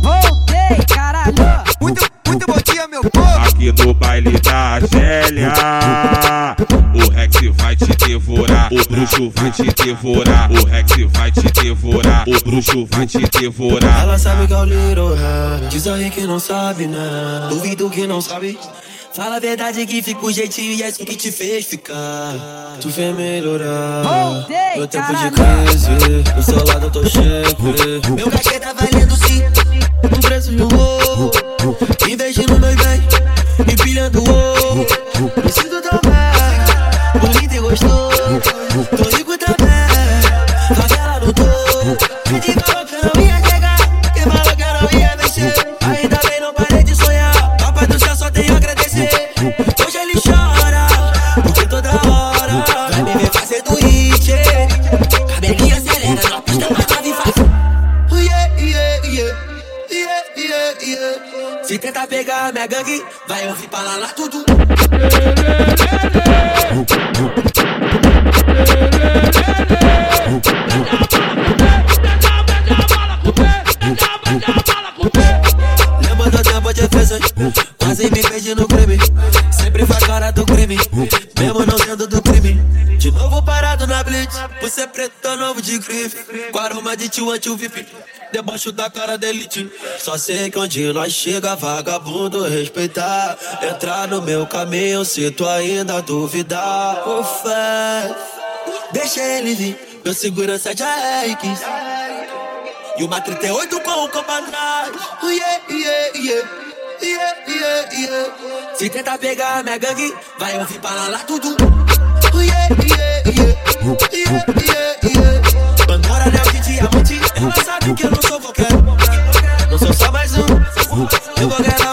Voltei, caralho. Muito, muito bom dia, meu povo. Aqui no baile da Gélia, o Rex vai te devorar, o bruxo vai te devorar, o Rex vai te devorar, o bruxo vai te devorar. Ela sabe que é o Little. Diz aí que não sabe, né? Duvido que não sabe. Fala a verdade que fica o jeitinho e é isso que te fez ficar. Tu fez melhorar. Voltei, Meu tempo de caralho. crise. Do seu lado eu tô sempre. Meu cachê tá valendo sim. Um preço de um ovo. Investindo meus bens. Empilhando sinto tão bem. Bonito e gostoso. Tô rico também. Favela no topo. Yeah, yeah. Yeah, yeah. Se tenta pegar a minha gangue, vai ouvir pra lá, tudo. Lembra do tempo de defesa, quase me perdi no crime. Sempre faz cara do crime, mesmo não sendo do. De novo parado na blitz, você preto novo de grife. Com aroma de tio anti VIP, debaixo da cara da elite. Só sei que onde nós chega, vagabundo respeitar. Entrar no meu caminho, se tu ainda duvidar. Ô fé, deixa ele vir, meu segurança de AR15. E uma 38 com o copo atrás. Yeah, yeah, yeah. Yeah, yeah, yeah. Se tenta pegar minha gangue, vai ouvir lá, lá tudo. Eu vou